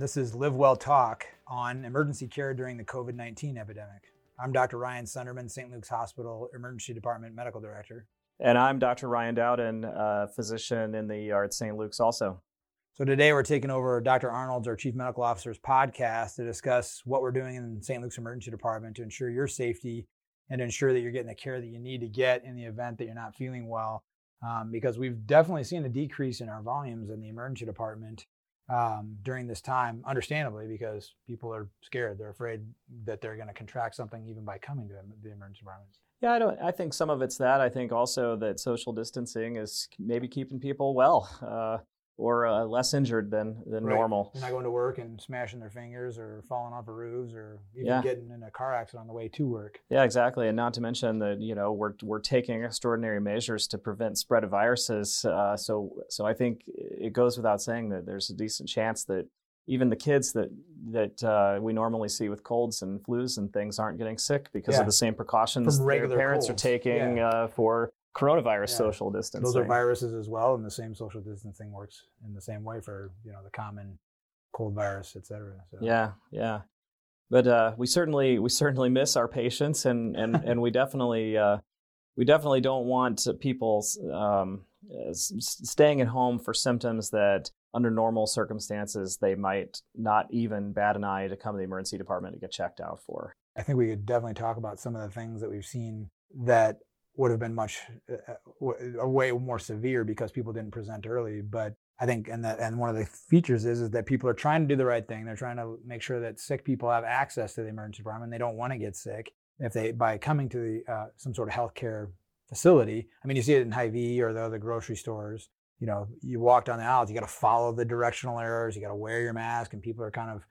This is Live Well Talk on emergency care during the COVID 19 epidemic. I'm Dr. Ryan Sunderman, St. Luke's Hospital Emergency Department Medical Director. And I'm Dr. Ryan Dowden, uh, physician in the ER at St. Luke's also. So today we're taking over Dr. Arnold's, our Chief Medical Officer's podcast to discuss what we're doing in St. Luke's Emergency Department to ensure your safety and ensure that you're getting the care that you need to get in the event that you're not feeling well. Um, because we've definitely seen a decrease in our volumes in the emergency department um, during this time, understandably, because people are scared. They're afraid that they're going to contract something even by coming to the emergency department. Yeah, I don't. I think some of it's that. I think also that social distancing is maybe keeping people well. Uh, or uh, less injured than than right. normal. They're not going to work and smashing their fingers or falling off of roofs or even yeah. getting in a car accident on the way to work. Yeah, exactly. And not to mention that you know we're we're taking extraordinary measures to prevent spread of viruses. Uh, so so I think it goes without saying that there's a decent chance that even the kids that that uh, we normally see with colds and flus and things aren't getting sick because yeah. of the same precautions their parents colds. are taking yeah. uh, for coronavirus Yeah. social distancing. Those are viruses as well, and the same social distancing works in the same way for you know the common cold virus, et cetera. So. Yeah, yeah. But uh, we certainly we certainly miss our patients, and and and we definitely uh, we definitely don't want people um, staying at home for symptoms that under normal circumstances they might not even bat an eye to come to the emergency department to get checked out for. I think we could definitely talk about some of the things that we've seen that would have been much uh, w- way more severe because people didn't present early. But I think, and that, and one of the features is is that people are trying to do the right thing. They're trying to make sure that sick people have access to the emergency department. They don't want to get sick if they by coming to the uh, some sort of healthcare facility. I mean, you see it in Hy-Vee or the other grocery stores. You know, you walk down the aisles, you got to follow the directional arrows. You got to wear your mask, and people are kind of,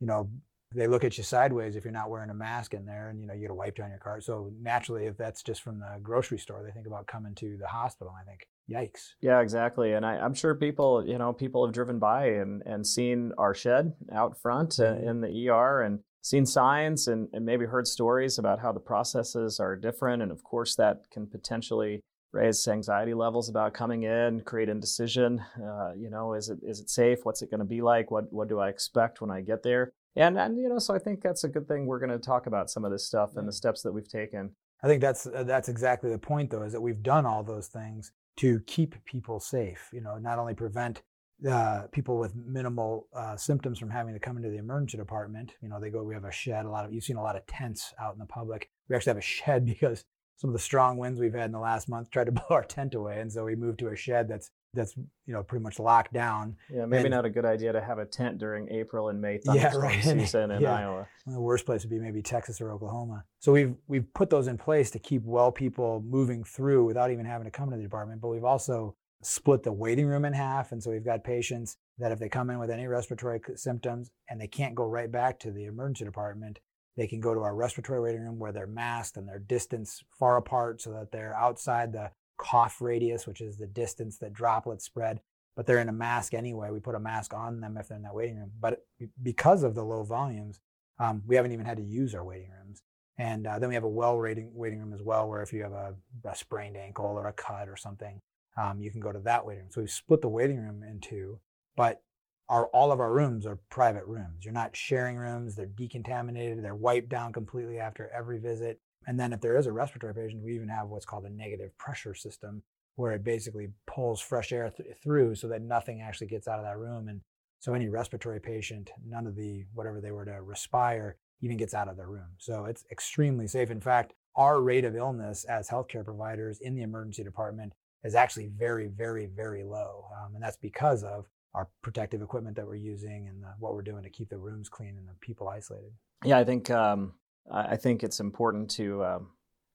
you know, they look at you sideways if you're not wearing a mask in there and you know you got to wipe down your car so naturally if that's just from the grocery store they think about coming to the hospital i think yikes Yeah, exactly. And I, I'm sure people, you know, people have driven by and, and seen our shed out front uh, in the ER and seen signs and, and maybe heard stories about how the processes are different. And of course, that can potentially raise anxiety levels about coming in, create indecision. Uh, you know, is it is it safe? What's it going to be like? What what do I expect when I get there? And and you know, so I think that's a good thing. We're going to talk about some of this stuff and the steps that we've taken. i think that's uh, that's exactly the point though is that we've done all those things to keep people safe you know not only prevent uh, people with minimal uh, symptoms from having to come into the emergency department you know they go we have a shed a lot of you've seen a lot of tents out in the public we actually have a shed because some of the strong winds we've had in the last month tried to blow our tent away and so we moved to a shed that's that's you know pretty much locked down Yeah, maybe And- not a good idea to have a tent during April and May Yeah, right. season in Yeah. Iowa. The worst place would be maybe Texas or Oklahoma. So we've we've put those in place to keep well people moving through without even having to come to the department. But we've also split the waiting room in half, and so we've got patients that if they come in with any respiratory symptoms and they can't go right back to the emergency department, they can go to our respiratory waiting room where they're masked and they're distanced far apart so that they're outside the cough radius, which is the distance that droplets spread. But they're in a mask anyway. We put a mask on them if they're in that waiting room. But because of the low volumes, um, we haven't even had to use our waiting rooms. And uh, then we have a well waiting room as well, where if you have a, a sprained ankle or a cut or something, um, you can go to that waiting room. So we've split the waiting room in two, but our all of our rooms are private rooms. You're not sharing rooms. They're decontaminated. They're wiped down completely after every visit. And then if there is a respiratory patient, we even have what's called a negative pressure system, where it basically pulls fresh air th- through so that nothing actually gets out of that room. And so any respiratory patient, none of the whatever they were to respire even gets out of their room. So it's extremely safe. In fact, our rate of illness as healthcare providers in the emergency department is actually very, very, very low. Um, and that's because of our protective equipment that we're using and the, what we're doing to keep the rooms clean and the people isolated. Yeah, I think um, I think it's important to um,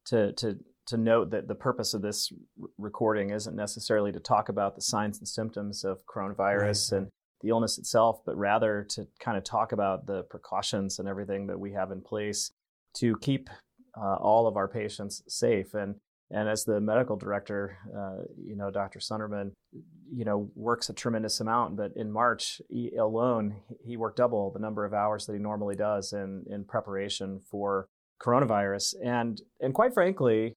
to to to note that the purpose of this r- recording isn't necessarily to talk about the signs and symptoms of coronavirus Right. and the illness itself, but rather to kind of talk about the precautions and everything that we have in place to keep uh, all of our patients safe. And and as the medical director, uh, you know, Dr. Sunderman, you know, works a tremendous amount. But in March he, alone, he worked double the number of hours that he normally does in in preparation for coronavirus. And and quite frankly,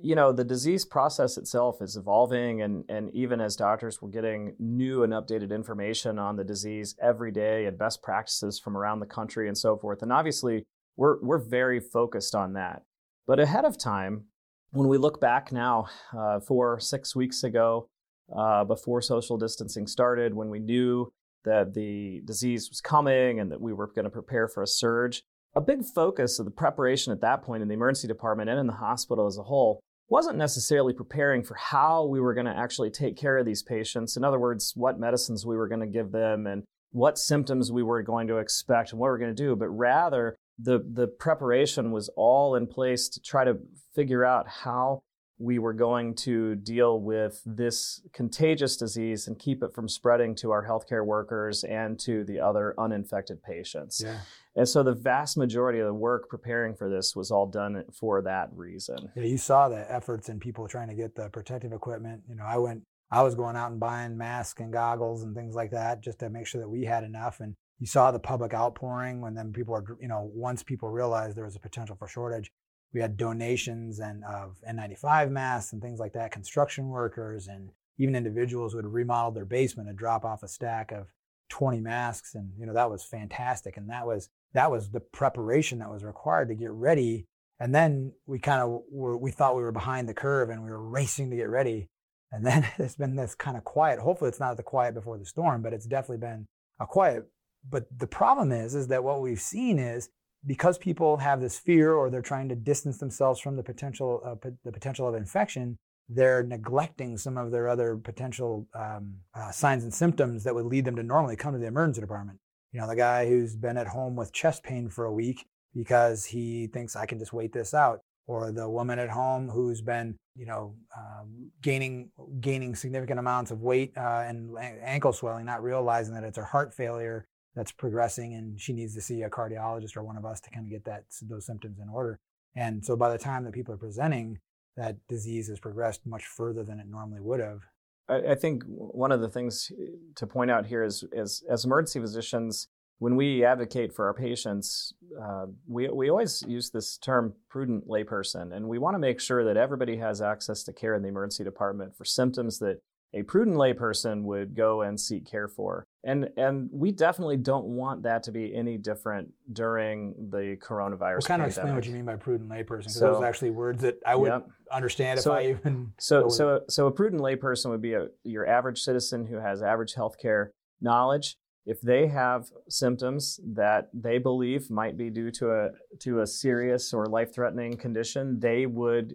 you know, the disease process itself is evolving, and, and even as doctors, we're getting new and updated information on the disease every day and best practices from around the country and so forth. And obviously, we're, we're very focused on that. But ahead of time, when we look back now, uh, four, six weeks ago, uh, before social distancing started, when we knew that the disease was coming and that we were going to prepare for a surge, a big focus of the preparation at that point in the emergency department and in the hospital as a whole wasn't necessarily preparing for how we were going to actually take care of these patients. In other words, what medicines we were going to give them and what symptoms we were going to expect and what we're going to do, but rather the the preparation was all in place to try to figure out how we were going to deal with this contagious disease and keep it from spreading to our healthcare workers and to the other uninfected patients. Yeah. And so the vast majority of the work preparing for this was all done for that reason. Yeah, you saw the efforts in people trying to get the protective equipment. You know, I went, I was going out and buying masks and goggles and things like that just to make sure that we had enough. And you saw the public outpouring when then people are, you know, once people realized there was a potential for shortage, we had donations and of N95 masks and things like that. Construction workers and even individuals who had remodeled their basement and drop off a stack of 20 masks, and you know that was fantastic. And that was that was the preparation that was required to get ready. And then we kind of we thought we were behind the curve and we were racing to get ready. And then it's been this kind of quiet. Hopefully, it's not the quiet before the storm, but it's definitely been a quiet. But the problem is, is that what we've seen is because people have this fear or they're trying to distance themselves from the potential uh, p- the potential of infection they're neglecting some of their other potential um, uh, signs and symptoms that would lead them to normally come to the emergency department you know the guy who's been at home with chest pain for a week because he thinks i can just wait this out or the woman at home who's been you know um, gaining gaining significant amounts of weight uh, and ankle swelling not realizing that it's her heart failure that's progressing and she needs to see a cardiologist or one of us to kind of get that those symptoms in order. And so by the time that people are presenting, that disease has progressed much further than it normally would have. I, think one of the things to point out here is, is as emergency physicians, when we advocate for our patients, uh, we, we always use this term prudent layperson, and we want to make sure that everybody has access to care in the emergency department for symptoms that a prudent layperson would go and seek care for. And and we definitely don't want that to be any different during the coronavirus. Well, kind of explain what you mean by prudent layperson, because so, those are actually words that I would yep. understand if so, I even. So so so a prudent layperson would be a, your average citizen who has average healthcare knowledge. If they have symptoms that they believe might be due to a to a serious or life threatening condition, they would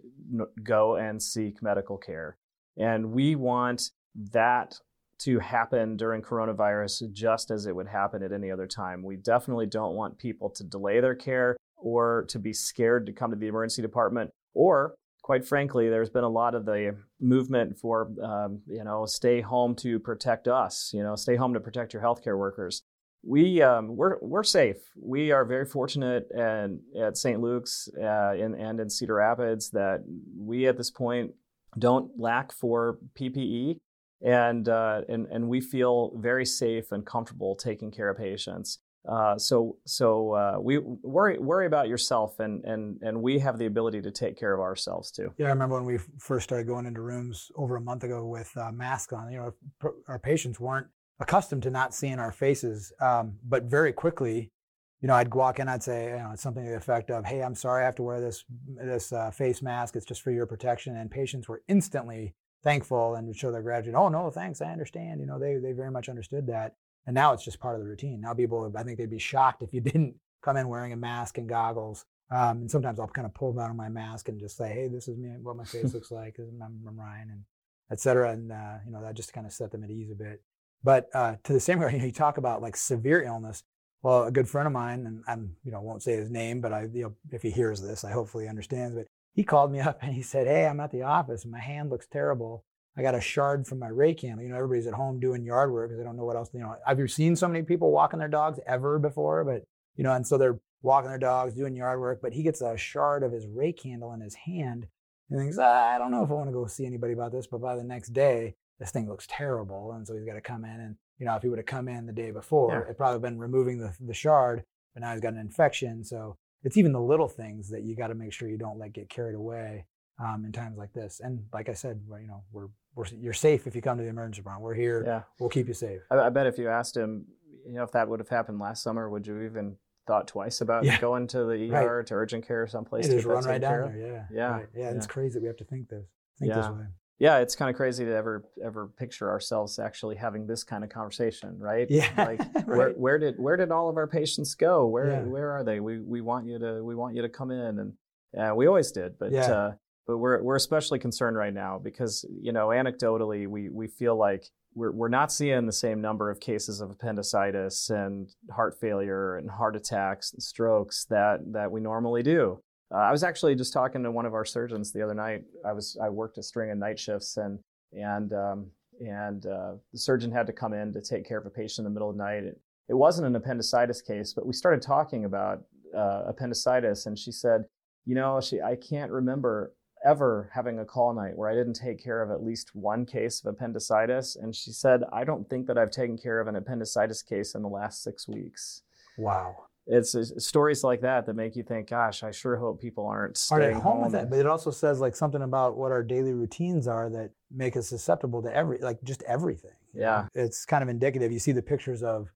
go and seek medical care. And we want that to happen during coronavirus just as it would happen at any other time. We definitely don't want people to delay their care or to be scared to come to the emergency department or quite frankly, there's been a lot of the movement for, um, you know, stay home to protect us, you know, stay home to protect your healthcare workers. We, um, we're, we're safe. We are very fortunate and, at St. Luke's uh, in, and in Cedar Rapids that we at this point don't lack for PPE, and uh, and and we feel very safe and comfortable taking care of patients. Uh, so so uh, we worry worry about yourself, and and and we have the ability to take care of ourselves too. Yeah, I remember when we first started going into rooms over a month ago with uh, masks on. You know, our patients weren't accustomed to not seeing our faces, um, but very quickly you know, I'd walk in, I'd say, you know, something to the effect of, "Hey, I'm sorry, I have to wear this this uh, face mask. It's just for your protection." And patients were instantly thankful and would show their gratitude. Oh no, thanks, I understand. You know, they they very much understood that. And now it's just part of the routine. Now people, I think they'd be shocked if you didn't come in wearing a mask and goggles. Um, and sometimes I'll kind of pull down my mask and just say, "Hey, this is me. What my face looks like. I'm, I'm Ryan," and etc. And uh, you know, that just kind of set them at ease a bit. But uh, to the same regard, you, know, you talk about like severe illness well, a good friend of mine, and I'm, you know, won't say his name, but I, you know, if he hears this, I hopefully understands. But he called me up and he said, "Hey, I'm at the office. And my hand looks terrible. I got a shard from my rake handle. You know, everybody's at home doing yard work because they don't know what else. You know, have you seen so many people walking their dogs ever before? But you know, and so they're walking their dogs, doing yard work. But he gets a shard of his rake handle in his hand and thinks, ah, I don't know if I want to go see anybody about this. But by the next day, this thing looks terrible, and so he's got to come in and you know, if he would have come in the day before, yeah. it probably been removing the, the shard, but now he's got an infection. So it's even the little things that you got to make sure you don't let get carried away. um, in times like this. And like I said, you know, we're, we're you're safe if you come to the emergency department. We're here. Yeah. We'll keep you safe. I, I bet if you asked him, you know, if that would have happened last summer, would you even thought twice about Yeah. going to the ER to urgent care or someplace It to just run right down there. Yeah. Yeah, Right. Yeah. It's crazy that we have to think this. Think this Yeah. way. Yeah, it's kind of crazy to ever ever picture ourselves actually having this kind of conversation, right? Yeah. Like where, right. where did where did all of our patients go? Where Yeah. where are they? We we want you to we want you to come in and yeah, we always did, but Yeah. uh, but we're we're especially concerned right now because you know anecdotally we we feel like we're we're not seeing the same number of cases of appendicitis and heart failure and heart attacks and strokes that that we normally do. Uh, I was actually just talking to one of our surgeons the other night. I was I worked a string of night shifts and and um, and uh, the surgeon had to come in to take care of a patient in the middle of the night. It, it wasn't an appendicitis case, but we started talking about uh, appendicitis, and she said, "You know, she I can't remember ever having a call night where I didn't take care of at least one case of appendicitis." And she said, "I don't think that I've taken care of an appendicitis case in the last six weeks." Wow. It's, it's stories like that that make you think, "Gosh, I sure hope people aren't Are staying at home with that? But it also says like something about what our daily routines are that make us susceptible to every, like just everything. Yeah. know? It's kind of indicative. You see the pictures of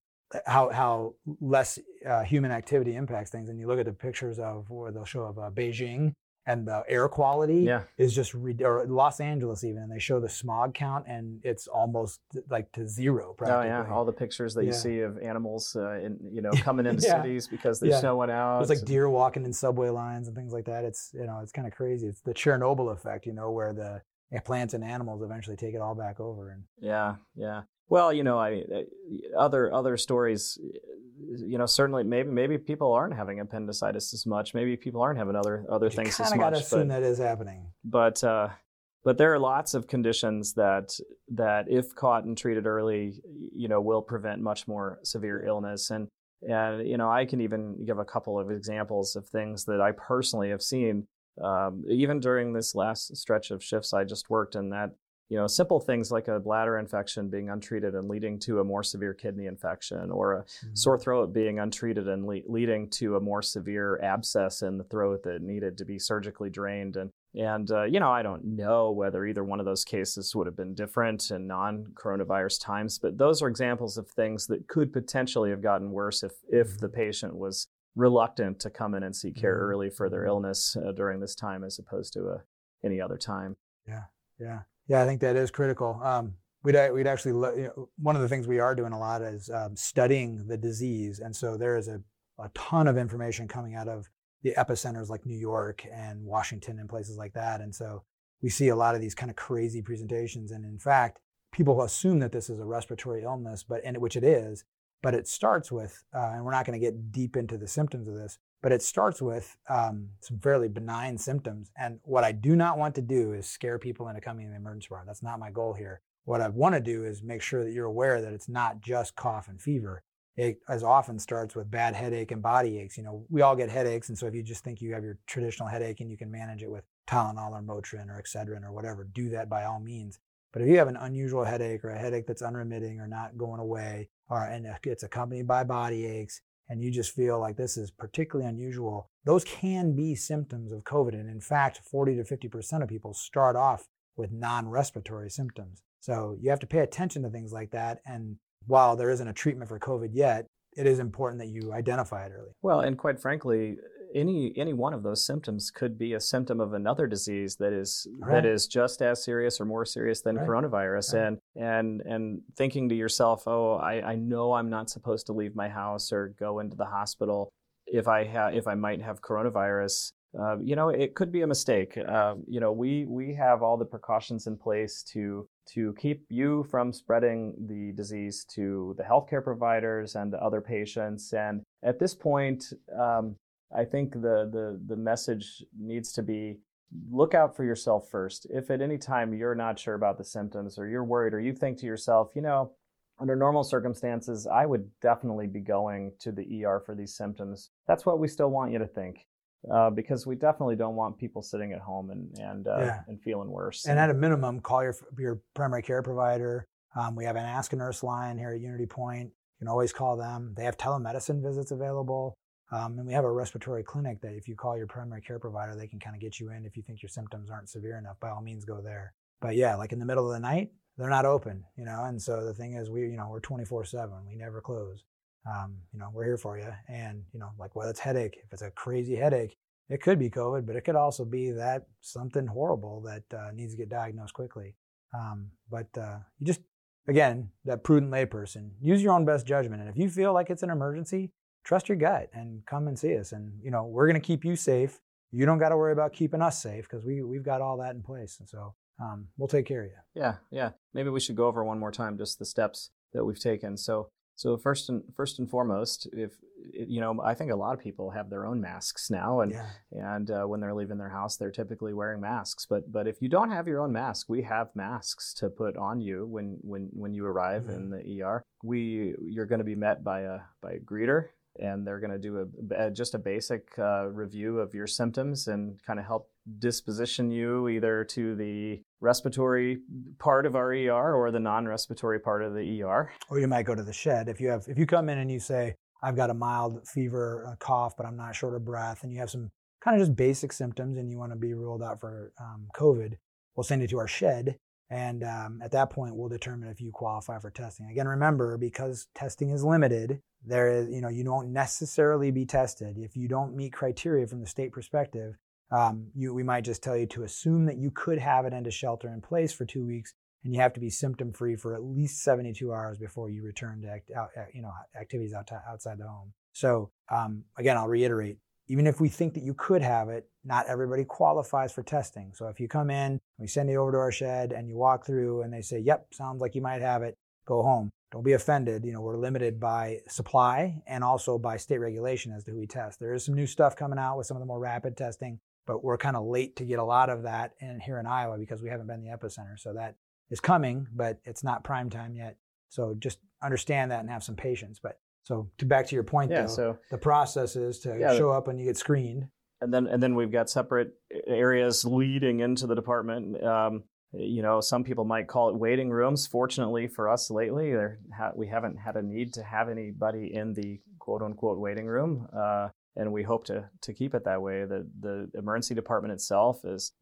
how how less uh, human activity impacts things, and you look at the pictures of where they'll show of uh, Beijing and the air quality Yeah. is just re- or Los Angeles even, and they show the smog count, and it's almost like to zero. Oh yeah, all the pictures that you see of animals, uh, in, you know, coming into Yeah. cities because there's Yeah. no one out. It's like deer walking in subway lines and things like that. It's you know it's kind of crazy. It's the Chernobyl effect, you know, where the plants and animals eventually take it all back over. And Yeah, yeah. Well, you know, I uh, other other stories, you know, certainly maybe maybe people aren't having appendicitis as much. Maybe people aren't having other other you things kind as of got to much. assume But that is happening. but uh, but there are lots of conditions that that if caught and treated early, you know, will prevent much more severe illness. And and you know, I can even give a couple of examples of things that I personally have seen, um, even during this last stretch of shifts I just worked in. That you know, simple things like a bladder infection being untreated and leading to a more severe kidney infection, or a Mm-hmm. sore throat being untreated and le- leading to a more severe abscess in the throat that needed to be surgically drained. And and uh, you know, I don't know whether either one of those cases would have been different in non-coronavirus times, but those are examples of things that could potentially have gotten worse if if the patient was reluctant to come in and seek care Mhm. early for their Mhm. illness uh, during this time as opposed to uh, any other time. Yeah, yeah, I think that is critical. Um, we'd we'd actually you know, one of the things we are doing a lot is um, studying the disease, and so there is a a ton of information coming out of the epicenters like New York and Washington and places like that, and so we see a lot of these kind of crazy presentations, and in fact, people assume that this is a respiratory illness, but and which it is, but it starts with, uh, and we're not going to get deep into the symptoms of this, but it starts with um, some fairly benign symptoms. And what I do not want to do is scare people into coming to the emergency room. That's not my goal here. What I want to do is make sure that you're aware that it's not just cough and fever. It as often starts with bad headache and body aches. You know, we all get headaches, and so if you just think you have your traditional headache and you can manage it with Tylenol or Motrin or Excedrin or whatever, do that by all means. But if you have an unusual headache or a headache that's unremitting or not going away, or and it's accompanied by body aches, and you just feel like this is particularly unusual, those can be symptoms of COVID. And in fact, 40 to 50% of people start off with non respiratory symptoms. So you have to pay attention to things like that. And while there isn't a treatment for COVID yet, it is important that you identify it early. Well, and quite frankly, any any one of those symptoms could be a symptom of another disease that is Right. that is just as serious or more serious than Right. coronavirus. Right. And and and thinking to yourself, oh, I, I know I'm not supposed to leave my house or go into the hospital if I have if I might have coronavirus. Uh, you know, it could be a mistake. Uh, you know, we we have all the precautions in place to to keep you from spreading the disease to the healthcare providers and to other patients. And at this point, um, I think the, the the message needs to be look out for yourself first. If at any time you're not sure about the symptoms or you're worried or you think to yourself, you know, under normal circumstances, I would definitely be going to the ER for these symptoms. That's what we still want you to think. Uh, because we definitely don't want people sitting at home and and uh, Yeah. and feeling worse. And at a minimum, call your your primary care provider. Um, we have an Ask a Nurse line here at Unity Point. You can always call them. They have telemedicine visits available. Um, and we have a respiratory clinic that if you call your primary care provider, they can kind of get you in if you think your symptoms aren't severe enough. By all means, go there. But yeah, like in the middle of the night, they're not open, you know. And so the thing is, we, you know, we're 24/7. We never close. Um, you know, we're here for you. And you know, like whether it's headache, if it's a crazy headache, it could be COVID, but it could also be that something horrible that uh, needs to get diagnosed quickly. Um, but uh, you just, again, that prudent layperson, use your own best judgment. And if you feel like it's an emergency, trust your gut and come and see us. And you know, we're going to keep you safe. You don't got to worry about keeping us safe because we we've got all that in place. And so um, we'll take care of you. Yeah, yeah. Maybe we should go over one more time just the steps that we've taken. So so first and first and foremost, if you know, I think a lot of people have their own masks now, and yeah. and uh, when they're leaving their house, they're typically wearing masks. But but if you don't have your own mask, we have masks to put on you when when when you arrive mm-hmm. in the ER. We you're going to be met by a by a greeter and they're going to do a, a, just a basic uh, review of your symptoms and kind of help disposition you either to the respiratory part of our ER or the non-respiratory part of the ER. Or you might go to the shed if you have if you come in and you say I've got a mild fever, a cough, but I'm not short of breath, and you have some kind of just basic symptoms and you want to be ruled out for um, COVID. We'll send you to our shed and um, at that point, we'll determine if you qualify for testing. Again, remember, because testing is limited, there is, you know, you don't necessarily be tested. If you don't meet criteria from the state perspective, um, you, we might just tell you to assume that you could have it into shelter in place for two weeks, and you have to be symptom free for at least 72 hours before you return to act, out, you know activities out, outside the home. So um, again, I'll reiterate: even if we think that you could have it, not everybody qualifies for testing. So if you come in, we send you over to our shed and you walk through and they say, yep, sounds like you might have it, go home. Don't be offended. You know, we're limited by supply and also by state regulation as to who we test. There is some new stuff coming out with some of the more rapid testing, but we're kind of late to get a lot of that in here in Iowa because we haven't been the epicenter. So that is coming, but it's not prime time yet. So just understand that and have some patience. But so to back to your point, yeah, though, so, the process is to yeah, show up and you get screened. And then and then we've got separate areas leading into the department. Um, you know, some people might call it waiting rooms. Fortunately for us lately, there ha- we haven't had a need to have anybody in the quote unquote waiting room. Uh, and we hope to to keep it that way. The the emergency department itself is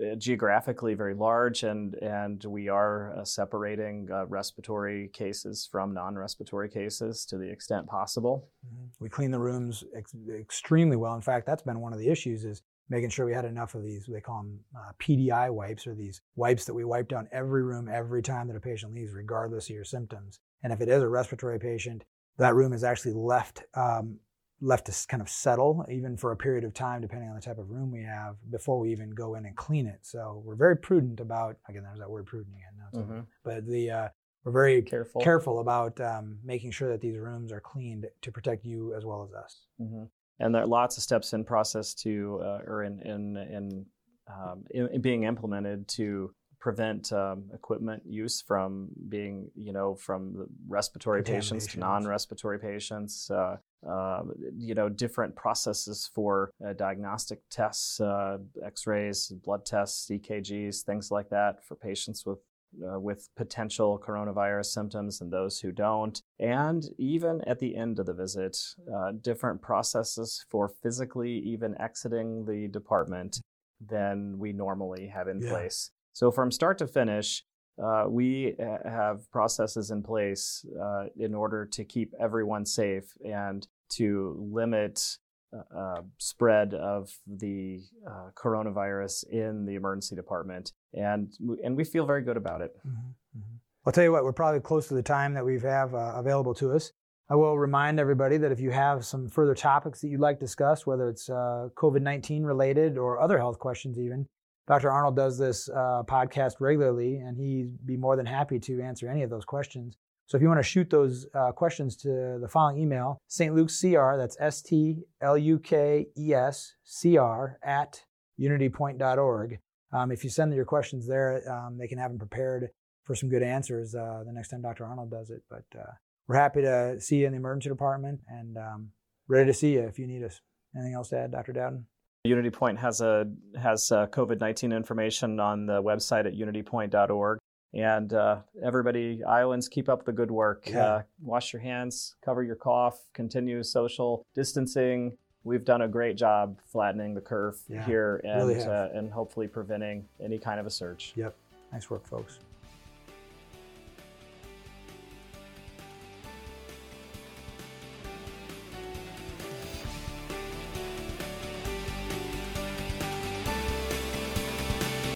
uh, geographically very large, and and we are uh, separating uh, respiratory cases from non-respiratory cases to the extent possible. Mm-hmm. We clean the rooms ex- extremely well. In fact, that's been one of the issues is making sure we had enough of these. They call them uh, PDI wipes, or these wipes that we wipe down every room every time that a patient leaves, regardless of your symptoms. And if it is a respiratory patient, that room is actually left um, left to kind of settle even for a period of time depending on the type of room we have before we even go in and clean it so we're very prudent about again there's that word prudent again mm-hmm. but the uh, we're very careful careful about um, making sure that these rooms are cleaned to protect you as well as us mm-hmm. and there are lots of steps in process to uh, or in in in, um, in, in being implemented to prevent um, equipment use from being, you know, from respiratory patients to non-respiratory patients. Uh, uh, you know, different processes for uh, diagnostic tests, uh, X-rays, blood tests, EKGs, things like that for patients with uh, with potential coronavirus symptoms and those who don't. And even at the end of the visit, uh, different processes for physically even exiting the department than we normally have in yeah. place. So from start to finish, uh, we have processes in place uh, in order to keep everyone safe and to limit uh, uh spread of the uh, coronavirus in the emergency department, and and we feel very good about it. Mm-hmm. Mm-hmm. I'll tell you what, we're probably close to the time that we have uh, available to us. I will remind everybody that if you have some further topics that you'd like discussed, whether it's COVID 19 related or other health questions, even, Dr. Arnold does this uh, podcast regularly, and he'd be more than happy to answer any of those questions. So if you want to shoot those uh, questions to the following email, St. Luke's CR, that's S T L U K E S C R at unitypoint.org. Um, if you send your questions there, um, they can have them prepared for some good answers uh, the next time Dr. Arnold does it. But uh, we're happy to see you in the emergency department and um, ready to see you if you need us. Anything else to add, Dr. Dowden? Unity Point has a has COVID nineteen information on the website at unitypoint.org. And uh, everybody, Iowans, keep up the good work. Yeah. Uh, wash your hands, cover your cough, continue social distancing. We've done a great job flattening the curve Yeah, here and really uh, and hopefully preventing any kind of a surge. Yep. Nice work, folks.